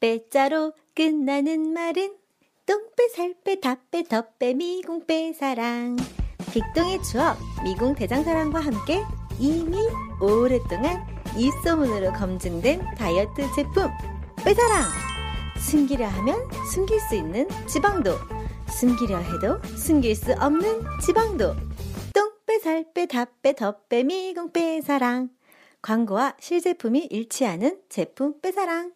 빼자로 끝나는 말은 똥빼, 살빼, 다빼, 덧빼, 미궁빼, 사랑. 빅동의 추억, 미궁 대장사랑과 함께 이미 오랫동안 입소문으로 검증된 다이어트 제품, 빼사랑. 숨기려 하면 숨길 수 있는 지방도, 숨기려 해도 숨길 수 없는 지방도. 똥빼, 살빼, 다빼, 덧빼, 미궁 빼, 사랑. 광고와 실제품이 일치하는 제품 빼사랑.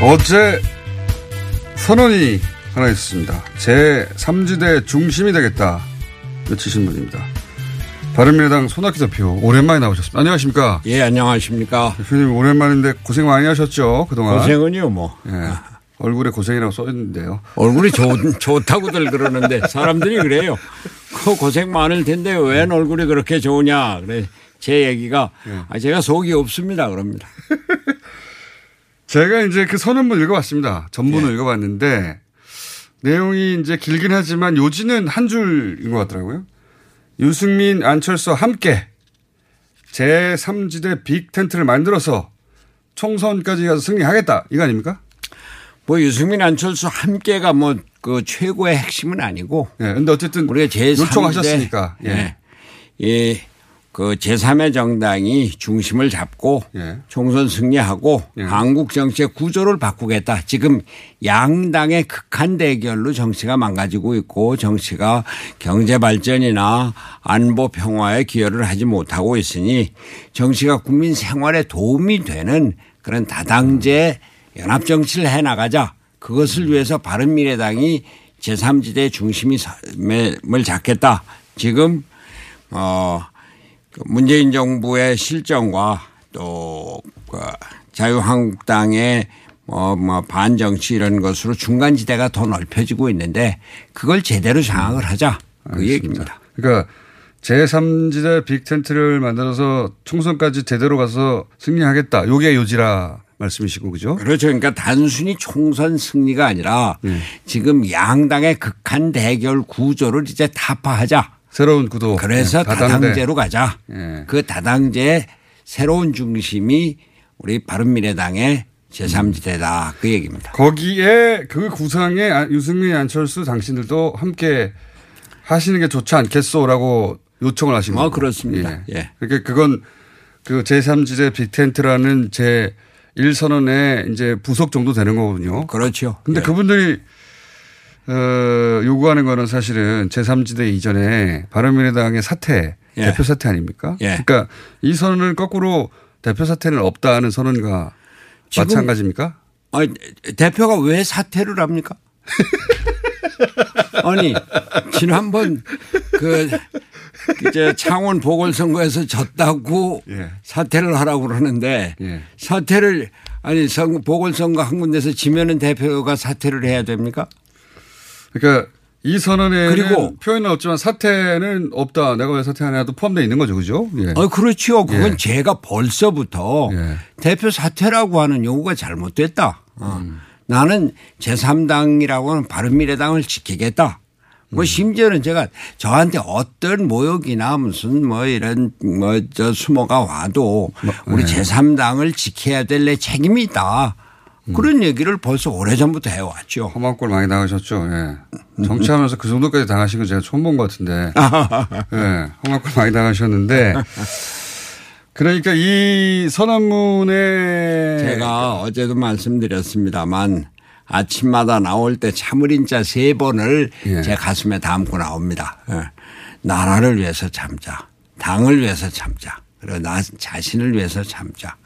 어제 선언이 하나 있었습니다. 제 3지대 중심이 되겠다. 외치신 분입니다. 바른미래당 손학규 대표 오랜만에 나오셨습니다. 안녕하십니까? 예, 안녕하십니까? 대표님 오랜만인데 고생 많이 하셨죠 그동안. 고생은요, 뭐. 예. 얼굴에 고생이라고 써있는데요. 얼굴이 좋, 좋다고들 그러는데 사람들이 그래요. 그 고생 많을 텐데 웬 얼굴이 그렇게 좋으냐. 그래. 제 얘기가 아, 제가 속이 없습니다. 그럽니다. 제가 이제 그 선언문 읽어봤습니다. 전문을 읽어봤는데 내용이 이제 길긴 하지만 요지는 한 줄인 것 같더라고요. 유승민, 안철수 함께 제3지대 빅 텐트를 만들어서 총선까지 가서 승리하겠다. 이거 아닙니까? 뭐 유승민, 안철수 함께가 뭐 그 최고의 핵심은 아니고. 예. 근데 어쨌든 우리가 제 요청하셨으니까. 예. 예. 그 제3의 정당이 중심을 잡고 예. 총선 승리하고 예. 한국 정치의 구조를 바꾸겠다. 지금 양당의 극한 대결로 정치가 망가지고 있고 정치가 경제 발전이나 안보 평화에 기여를 하지 못하고 있으니 정치가 국민 생활에 도움이 되는 그런 다당제 연합 정치를 해 나가자. 그것을 위해서 바른미래당이 제3지대 중심을 잡겠다. 지금 어그 문재인 정부의 실정과 또그 자유한국당의 뭐, 뭐 반정치 이런 것으로 중간지대가 더 넓혀지고 있는데 그걸 제대로 장악을 하자 그 얘기입니다. 그러니까 제3지대 빅텐트를 만들어서 총선까지 제대로 가서 승리하겠다. 요게 요지라 말씀이시고 그죠? 그렇죠. 그러니까 단순히 총선 승리가 아니라 네. 지금 양당의 극한 대결 구조를 이제 타파하자. 새로운 구도. 그래서 네, 다당제. 다당제로 가자. 예. 그 다당제의 새로운 중심이 우리 바른미래당의 제3지대다. 그 얘기입니다. 거기에 그 구상에 아- 유승민, 안철수 당신들도 함께 하시는 게 좋지 않겠소라고 요청을 하신 거예요. 뭐 그렇습니다. 예. 그러니까 그건 그 제3지대 빅텐트라는 제 1선언의 이제 부속 정도 되는 거거든요. 그렇죠. 근데 그분들이 어, 요구하는 거는 사실은 제3지대 이전에 바른미래당의 사퇴, 예. 대표 사퇴 아닙니까? 예. 그러니까 이 선언을 거꾸로 대표 사퇴는 없다는 선언과 지금- 마찬가지입니까? 아니, 대표가 왜 사퇴를 합니까? 아니, 지난번 그, 이제 창원 보궐선거에서 졌다고 예. 사퇴를 하라고 그러는데 사퇴를 아니 선 보궐선거 한 군데서 지면은 대표가 사퇴를 해야 됩니까? 그러니까 이 선언에는 그리고- 표현은 없지만 사퇴는 없다. 내가 왜 사퇴하냐도 포함되어 있는 거죠. 그죠? 예. 어, 그렇죠. 그건 예. 제가 벌써부터 대표 사퇴라고 하는 요구가 잘못됐다. 어. 음. 나는 제3당이라고 하는 바른미래당을 지키겠다. 음. 뭐 심지어는 제가 저한테 어떤 모욕이나 무슨 뭐 이런 뭐 저 수모가 와도 우리 네. 제3당을 지켜야 될 내 책임이 있다. 그런 얘기를 벌써 오래전부터 해왔죠. 꼴 많이 당하셨죠. 예. 정치하면서 그 정도까지 당하신 건 제가 처음 본 것 같은데. 예. 꼴 많이 당하셨는데. 그러니까 이 선언문에 제가 어제도 말씀드렸습니다만 아침마다 나올 때 참을인자 세 번을 예. 제 가슴에 담고 나옵니다. 예. 나라를 위해서 참자. 당을 위해서 참자. 그리고 나 자신을 위해서 참자.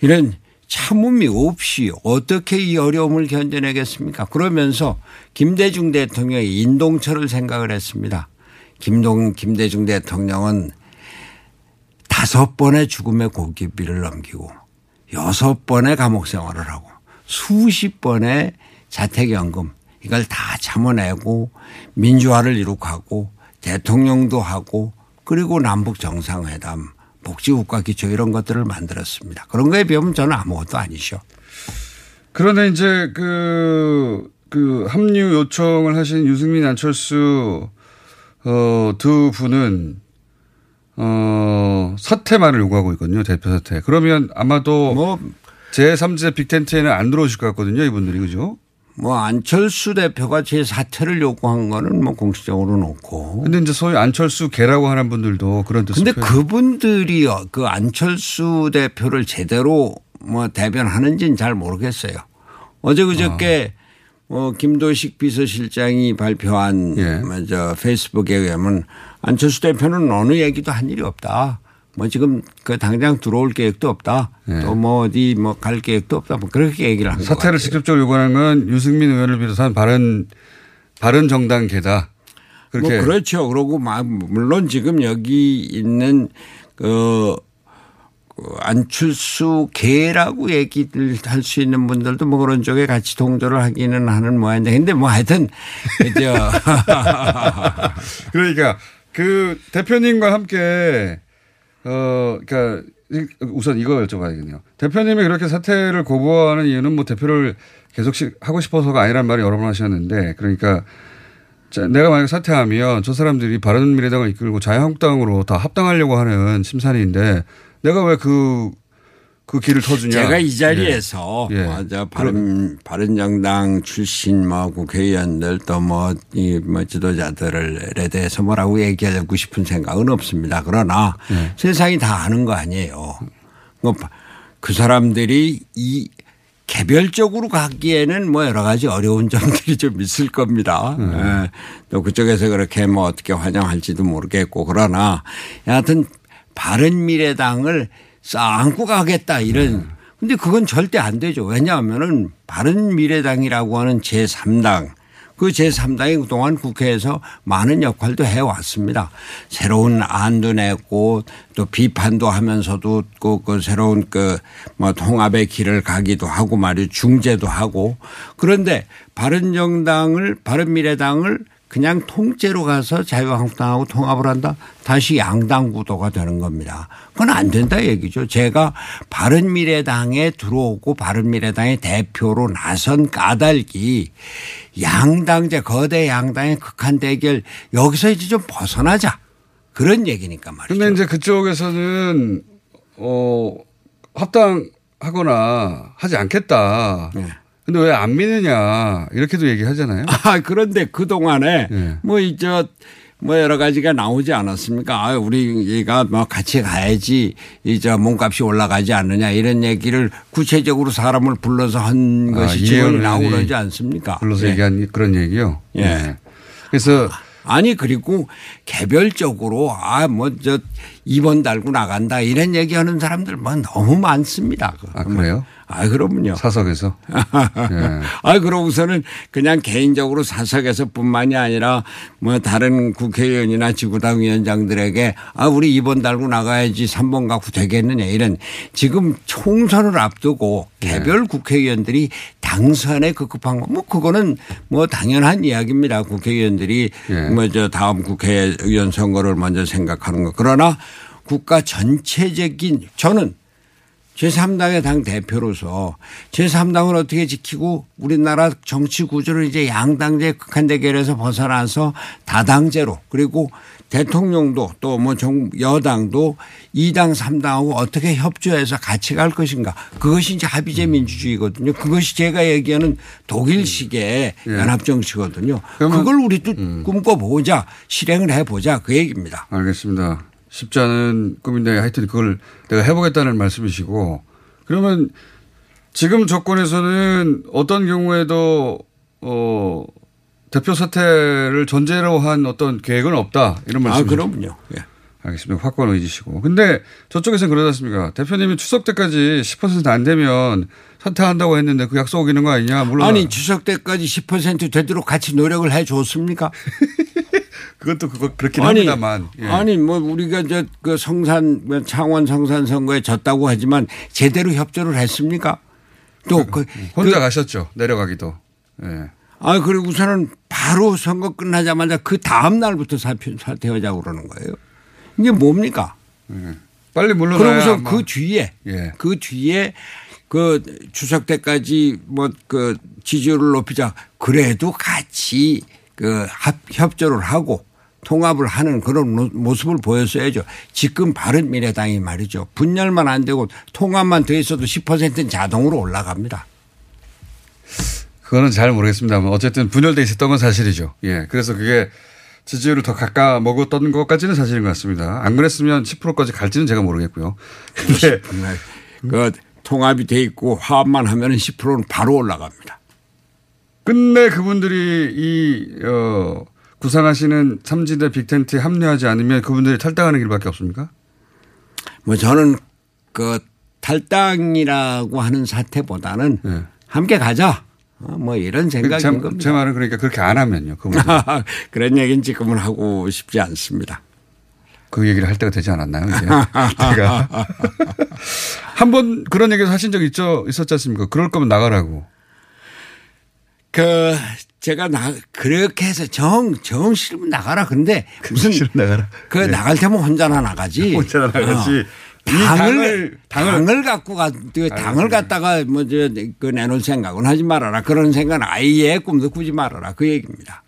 이런 참음이 없이 어떻게 이 어려움을 견뎌내겠습니까? 그러면서 김대중 대통령의 인동철을 생각을 했습니다. 김동, 김대중 대통령은 다섯 번의 죽음의 고기비를 넘기고 여섯 번의 감옥 생활을 하고 수십 번의 자택연금 이걸 다 참아내고 민주화를 이룩하고 대통령도 하고 그리고 남북 정상회담 복지국가 기초 이런 것들을 만들었습니다. 그런 거에 비하면 저는 아무것도 아니죠. 그런데 이제 그, 그 합류 요청을 하신 유승민 안철수 어, 두 분은 어, 사퇴만을 요구하고 있거든요. 대표 사퇴. 그러면 아마도 뭐 제3제 빅텐트에는 안 들어오실 것 같거든요. 이분들이. 그죠? 뭐 안철수 대표가 제 사퇴를 요구한 거는 뭐 공식적으로 놓고. 근데 이제 소위 안철수 개라고 하는 분들도 그런 뜻을 근데 그분들이 그 안철수 대표를 제대로 뭐 대변하는지는 잘 모르겠어요. 어제 그저께 뭐 김도식 비서실장이 발표한 먼저 페이스북에 의하면 안철수 대표는 어느 얘기도 한 일이 없다. 뭐 지금 그 당장 들어올 계획도 없다. 또뭐 어디 뭐 갈 계획도 없다. 뭐 그렇게 얘기를 한 거. 사퇴를 직접적으로 요구하는 건 유승민 의원을 비롯한 바른 바른 정당 개다. 그렇게 뭐 그렇죠. 그러고 마- 물론 지금 여기 있는 그, 그 안철수 개라고 얘기를 할 수 있는 분들도 뭐 그런 쪽에 같이 동조를 하기는 하는 모양인데 근데 뭐 하여튼 그저 그러니까 그 대표님과 함께 어 그러니까 우선 이거 여쭤봐야겠네요. 대표님이 그렇게 사퇴를 거부하는 이유는 뭐 대표를 계속 하고 싶어서가 아니란 말을 여러 번 하셨는데 그러니까 자, 내가 만약 사퇴하면 저 사람들이 바른미래당을 이끌고 자유한국당으로 다 합당하려고 하는 심산인데 내가 왜 그 그 길을 터주냐. 제가 이 자리에서 예. 맞아 바른 바른 정당 출신 뭐 국회의원들 또뭐이뭐 지도자들에 대해서 뭐라고 얘기하고 싶은 생각은 없습니다. 그러나 예. 세상이 다 아는 거 아니에요. 뭐그 사람들이 이 개별적으로 가기에는 뭐 여러 가지 어려운 점들이 좀 있을 겁니다. 예. 또 그쪽에서 그렇게 뭐 어떻게 환영할지도 모르겠고 그러나 여하튼 바른 미래당을 쌓고 가겠다 이런 근데 그건 절대 안 되죠. 왜냐하면은 바른 미래당이라고 하는 제3당 그 제3당이 그동안 국회에서 많은 역할도 해왔습니다. 새로운 안도 내고 또 비판도 하면서도 그, 그 새로운 그 뭐 통합의 길을 가기도 하고 말이죠. 중재도 하고 그런데 바른정당을 바른미래당을 그냥 통째로 가서 자유한국당하고 통합을 한다? 다시 양당 구도가 되는 겁니다. 그건 안 된다 얘기죠. 제가 바른미래당에 들어오고 바른미래당의 대표로 나선 까닭이 양당제 거대 양당의 극한 대결 여기서 이제 좀 벗어나자. 그런 얘기니까 말이죠. 근데 이제 그쪽에서는 어 합당하거나 하지 않겠다. 네. 근데 왜 안 믿느냐 이렇게도 얘기하잖아요. 아 그런데 그 동안에 뭐 이제 뭐 여러 가지가 나오지 않았습니까? 아, 우리가 뭐 같이 가야지 이제 몸값이 올라가지 않느냐 이런 얘기를 구체적으로 사람을 불러서 한 아, 것이 지금 그러지 않습니까? 불러서 예. 얘기한 그런 얘기요. 예. 네. 그래서 아니 그리고 개별적으로 아뭐저 입원 달고 나간다 이런 얘기하는 사람들 뭐 너무 많습니다. 아 그래요? 아 그럼요. 사석에서. 예. 아 그러고서는 그냥 개인적으로 사석에서 뿐만이 아니라 뭐 다른 국회의원이나 지구당 위원장들에게 아 우리 이번 달고 나가야지 3번 갖고 되겠느냐 이런 지금 총선을 앞두고 개별 국회의원들이 당선에 급급한 거 뭐 그거는 뭐 당연한 이야기입니다. 국회의원들이 뭐저 다음 국회의원 선거를 먼저 생각하는 거 그러나 국가 전체적인 저는 제3당의 당 대표로서 제3당을 어떻게 지키고 우리나라 정치 구조를 이제 양당제 극한 대결에서 벗어나서 다당제로 그리고 대통령도 또 뭐 여당도 2당 3당하고 어떻게 협조해서 같이 갈 것인가 그것이 이제 합의제 민주주의거든요. 그것이 제가 얘기하는 독일식의 연합 정치거든요. 그걸 우리도 꿈꿔보자 실행을 해보자 그 얘기입니다. 알겠습니다. 쉽지 않은 꿈인데 하여튼 그걸 내가 해보겠다는 말씀이시고 그러면 지금 조건에서는 어떤 경우에도 어 대표 사퇴를 전제로 한 어떤 계획은 없다 이런 아, 말씀이시죠? 그럼요. 예. 알겠습니다. 확고한 의지시고. 근데 저쪽에서는 그러지 않습니까? 대표님이 추석 때까지 10%안 되면 사퇴한다고 했는데 그 약속 어기는 거 아니냐. 물론. 아니 추석 때까지 10% 되도록 같이 노력을 해 줬습니까? 그것도 그거 그렇긴 아니, 합니다만. 예. 아니 뭐 우리가 저 그 성산 뭐 창원 성산 선거에 졌다고 하지만 제대로 협조를 했습니까? 또 그, 혼자 그- 가셨죠. 내려가기도. 예. 아 그리고 우선은 바로 선거 끝나자마자 그 다음 날부터 사퇴, 사퇴하자고 그러는 거예요. 이게 뭡니까? 빨리 물러나야 그러고서 아마- 그 뒤에 예. 그 뒤에 그 추석 때까지 뭐 그 지지율을 높이자 그래도 같이 그 합, 협조를 하고 통합을 하는 그런 모- 모습을 보였어야죠. 지금 바른 미래당이 말이죠. 분열만 안 되고 통합만 돼 있어도 10%는 자동으로 올라갑니다. 그거는 잘 모르겠습니다만 어쨌든 분열돼 있었던 건 사실이죠. 예. 그래서 그게 지지율을 더 가까 먹었던 것까지는 사실인 것 같습니다. 안 그랬으면 10%까지 갈지는 제가 모르겠고요. 근데 그 통합이 돼 있고 화합만 하면 10%는 바로 올라갑니다. 끝내 그분들이 이, 어, 구상하시는 삼지대 빅텐트에 합류하지 않으면 그분들이 탈당하는 길밖에 없습니까? 뭐 저는 그 탈당이라고 하는 사태보다는 함께 가자. 어, 뭐 이런 생각인 제, 겁니다. 제 말은 그러니까 그렇게 안 하면요. 그분들. 그런 얘기는 지금은 하고 싶지 않습니다. 그 얘기를 할 때가 되지 않았나요, 이제? 제가. 한 번 그런 얘기를 하신 적 있죠, 있었지 않습니까? 그럴 거면 나가라고. 그 제가 나 그렇게 해서 정 정 싫으면 나가라. 근데 무슨 나가라. 그 네. 나갈 때면 혼자나 나가지. 혼자나 나가지. 어. 당을 당을, 갖고 가 당을 갖다가 뭐저그 내놓을 생각은 하지 말아라 그런 생각은 아예 꿈도 꾸지 말아라 그 얘기입니다.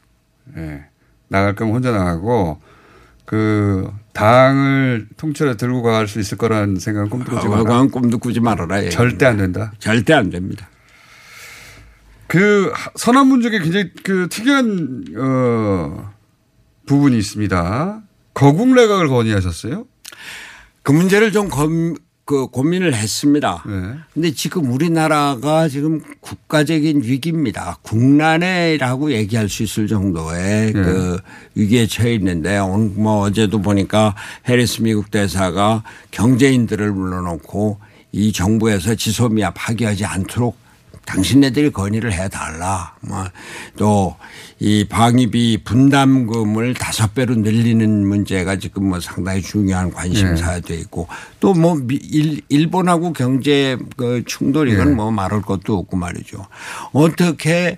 네. 나갈 거면 혼자 나가고 그 당을 통째로 들고 갈 수 있을 거라는 생각은 꿈도 꾸지 말아라. 그건 꿈도 꾸지 말아라. 얘기입니다. 절대 안 된다. 절대 안 됩니다. 그 선언문 중에 굉장히 그 특이한 어 부분이 있습니다. 거국 내각을 건의하셨어요? 그 문제를 좀 검, 그 고민을 했습니다. 네. 근데 지금 우리나라가 지금 국가적인 위기입니다. 국난이라고 얘기할 수 있을 정도의 네. 그 위기에 처해 있는데 오늘 뭐 어제도 보니까 해리스 미국 대사가 경제인들을 불러놓고 이 정부에서 지소미아 파기하지 않도록 당신네들이 건의를 해달라. 뭐또이 방위비 분담금을 다섯 배로 늘리는 문제가 지금 뭐 상당히 중요한 관심사가 돼 있고 또 뭐 일본하고 경제 그 충돌 이건 네. 뭐 말할 것도 없고 말이죠. 어떻게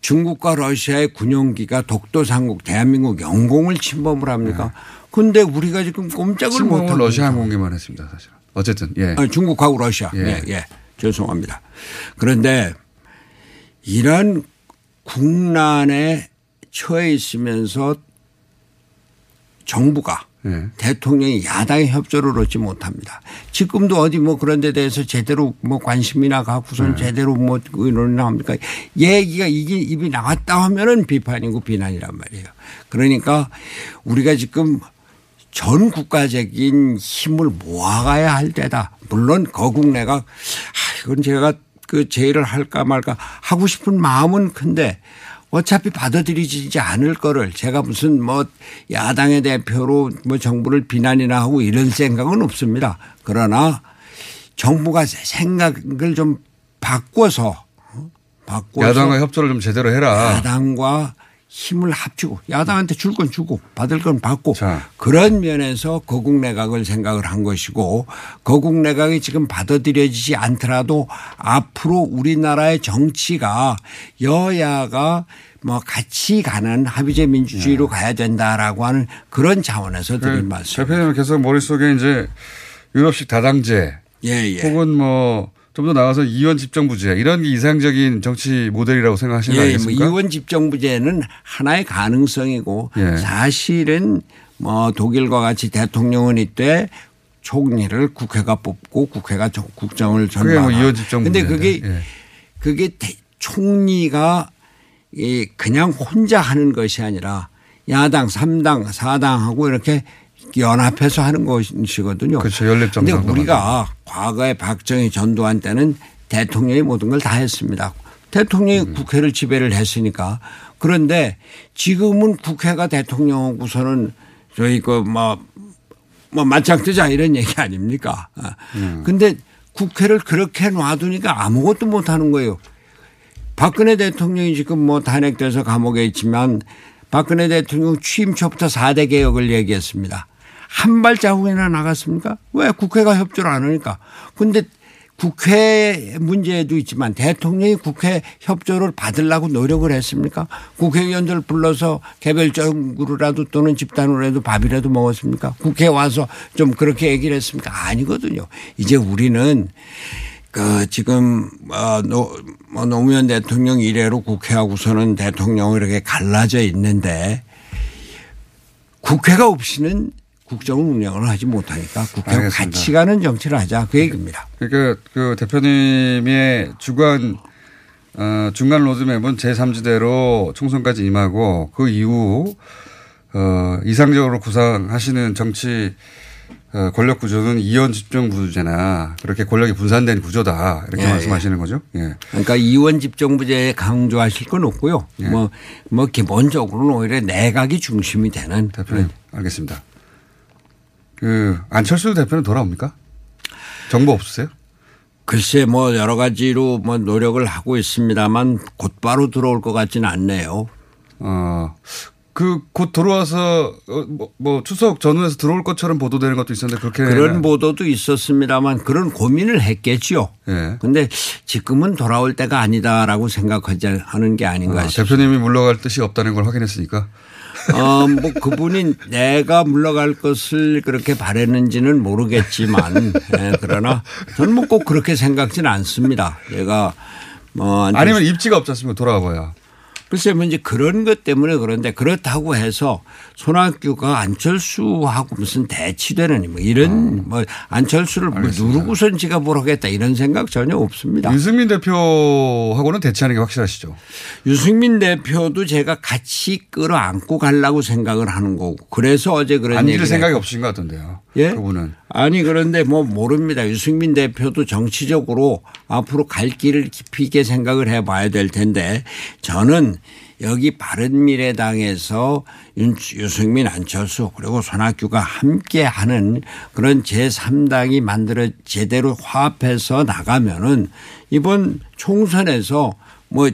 중국과 러시아의 군용기가 독도 상국 대한민국 영공을 침범을 합니까? 근데 우리가 지금 꼼짝을 침범을 못하고 러시아 항공기만 했습니다, 사실. 어쨌든 예. 아, 중국하고 러시아. 예. 예. 예, 죄송합니다. 그런데 이런 국난에 처해 있으면서 정부가 예. 대통령이 야당의 협조를 얻지 못합니다. 지금도 어디 뭐 그런 데 대해서 제대로 뭐 관심이나 갖고선 네. 제대로 뭐 의논이 나옵니까? 얘기가 이게 입이 나왔다 하면은 비판이고 비난이란 말이에요. 그러니까 우리가 지금 전 국가적인 힘을 모아가야 할 때다. 물론 거국 내각 아, 이건 제가 그 제의를 할까 말까 하고 싶은 마음은 큰데 어차피 받아들이지 않을 거를 제가 무슨 뭐 야당의 대표로 뭐 정부를 비난이나 하고 이런 생각은 없습니다. 그러나 정부가 생각을 좀 바꿔서 어? 바꿔서 야당과 협조를 좀 제대로 해라. 야당과 힘을 합치고 야당한테 줄 건 주고 받을 건 받고 그런 면에서 거국 내각을 생각을 한 것이고 거국 내각이 지금 받아들여지지 않더라도 앞으로 우리나라의 정치가 여야가 뭐 같이 가는 합의제 민주주의로 가야 된다라고 하는 그런 차원에서 드린 그 말씀. 대표님 계속 머릿속에 이제 유럽식 다당제 예, 예. 혹은 뭐 좀 더 나가서 이원 집정부제 이런 게 이상적인 정치 모델이라고 생각하시는 거 예, 뭐 아니겠습니까? 이원 집정부제는 하나의 가능성이고 예. 사실은 뭐 독일과 같이 대통령은 이때 총리를 국회가 뽑고 국회가 정- 국정을 그게 뭐 집정부제. 근데 그게 예. 그게 대- 총리가 이 그냥 혼자 하는 것이 아니라 야당 3당 4당하고 이렇게 연합해서 하는 것이거든요. 그렇죠. 연립정당. 근데 우리가 과거에 박정희 전두환 때는 대통령이 모든 걸 다 했습니다. 대통령이 음. 국회를 지배를 했으니까. 그런데 지금은 국회가 대통령하고서는 저희 그뭐 뭐 맞짱 뜨자 이런 얘기 아닙니까? 아. 음. 근데 국회를 그렇게 놔두니까 아무것도 못 하는 거예요. 박근혜 대통령이 지금 뭐 탄핵돼서 감옥에 있지만 박근혜 대통령 취임 초부터 4대 개혁을 얘기했습니다. 한 발자국이나 나갔습니까? 왜 국회가 협조를 안 하니까. 근데 국회 문제도 있지만 대통령이 국회 협조를 받으려고 노력을 했습니까? 국회의원들 불러서 개별적으로라도 또는 집단으로라도 밥이라도 먹었습니까? 국회에 와서 좀 그렇게 얘기를 했습니까? 아니거든요. 이제 우리는 그 지금 어, 노, 뭐 노무현 대통령 이래로 국회하고서는 대통령이 이렇게 갈라져 있는데 국회가 없이는 국정을 운영을 하지 못하니까 국회와 알겠습니다. 같이 가는 정치를 하자 그 얘기입니다. 그러니까 그 대표님의 주관 어, 중간 로드맵은 제3지대로 총선까지 임하고 그 이후 어, 이상적으로 구상하시는 정치 어, 권력 구조는 이원 집중 구조제나 그렇게 권력이 분산된 구조다 이렇게 예, 말씀하시는 거죠. 예. 그러니까 이원 집정부제에 강조하실 건 없고요. 예. 뭐, 뭐 기본적으로는 오히려 내각이 중심이 되는 대표님 알겠습니다. 그 안철수 대표는 돌아옵니까? 정보 없으세요? 글쎄 뭐 여러 가지로 뭐 노력을 하고 있습니다만 곧바로 들어올 것 같지는 않네요. 어, 그곧 들어와서 어, 뭐, 뭐 추석 전후에서 들어올 것처럼 보도되는 것도 있었는데 그렇게 그런 보도도 있었습니다만 그런 고민을 했겠지요. 예. 근데 지금은 돌아올 때가 아니다라고 생각하지 하는 게 아닌가 아, 싶습니다. 대표님이 물러갈 뜻이 없다는 걸 확인했으니까. 어, 뭐 그분이 내가 물러갈 것을 그렇게 바랬는지는 모르겠지만 예, 그러나 저는 뭐 꼭 그렇게 생각지는 않습니다. 제가 뭐 아니면 입지가 없지 않습니까? 돌아가 봐야. 글쎄 뭐 이제 그런 것 때문에 그런데 그렇다고 해서 손학규가 안철수하고 무슨 대치되는 뭐 이런 뭐 안철수를 뭐 누르고선 지가 뭘 하겠다 이런 생각 전혀 없습니다. 유승민 대표하고는 대치하는 게 확실하시죠? 유승민 대표도 제가 같이 끌어안고 가려고 생각을 하는 거고 그래서 어제 그런 얘기를 생각이. 없으신 것 같던데요. 예? 그분은. 아니 그런데 뭐 모릅니다. 유승민 대표도 정치적으로 앞으로 갈 길을 깊이 있게 생각을 해봐야 될 텐데 저는 여기 바른미래당에서 윤- 유승민 안철수 그리고 손학규가 함께하는 그런 제3당이 만들어 제대로 화합해서 나가면은 이번 총선에서 뭐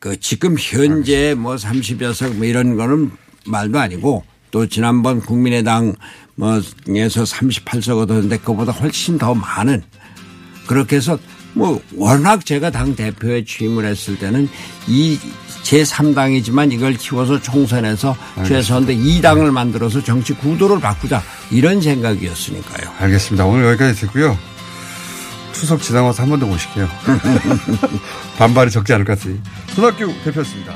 그 지금 현재 뭐 30여 석 뭐 이런 거는 말도 아니고 또 지난번 국민의당 뭐에서 38석 얻었는데 그보다 훨씬 더 많은 그렇게 해서 뭐 워낙 제가 당 대표에 취임을 했을 때는 이 제3당이지만 이걸 키워서 총선에서 최소한도 2당을 만들어서 정치 구도를 바꾸자 이런 생각이었으니까요. 알겠습니다. 오늘 여기까지 듣고요. 추석 지나고 와서 한 번 더 모실게요. 반발이 적지 않을 것 같으니. 손학규 대표였습니다.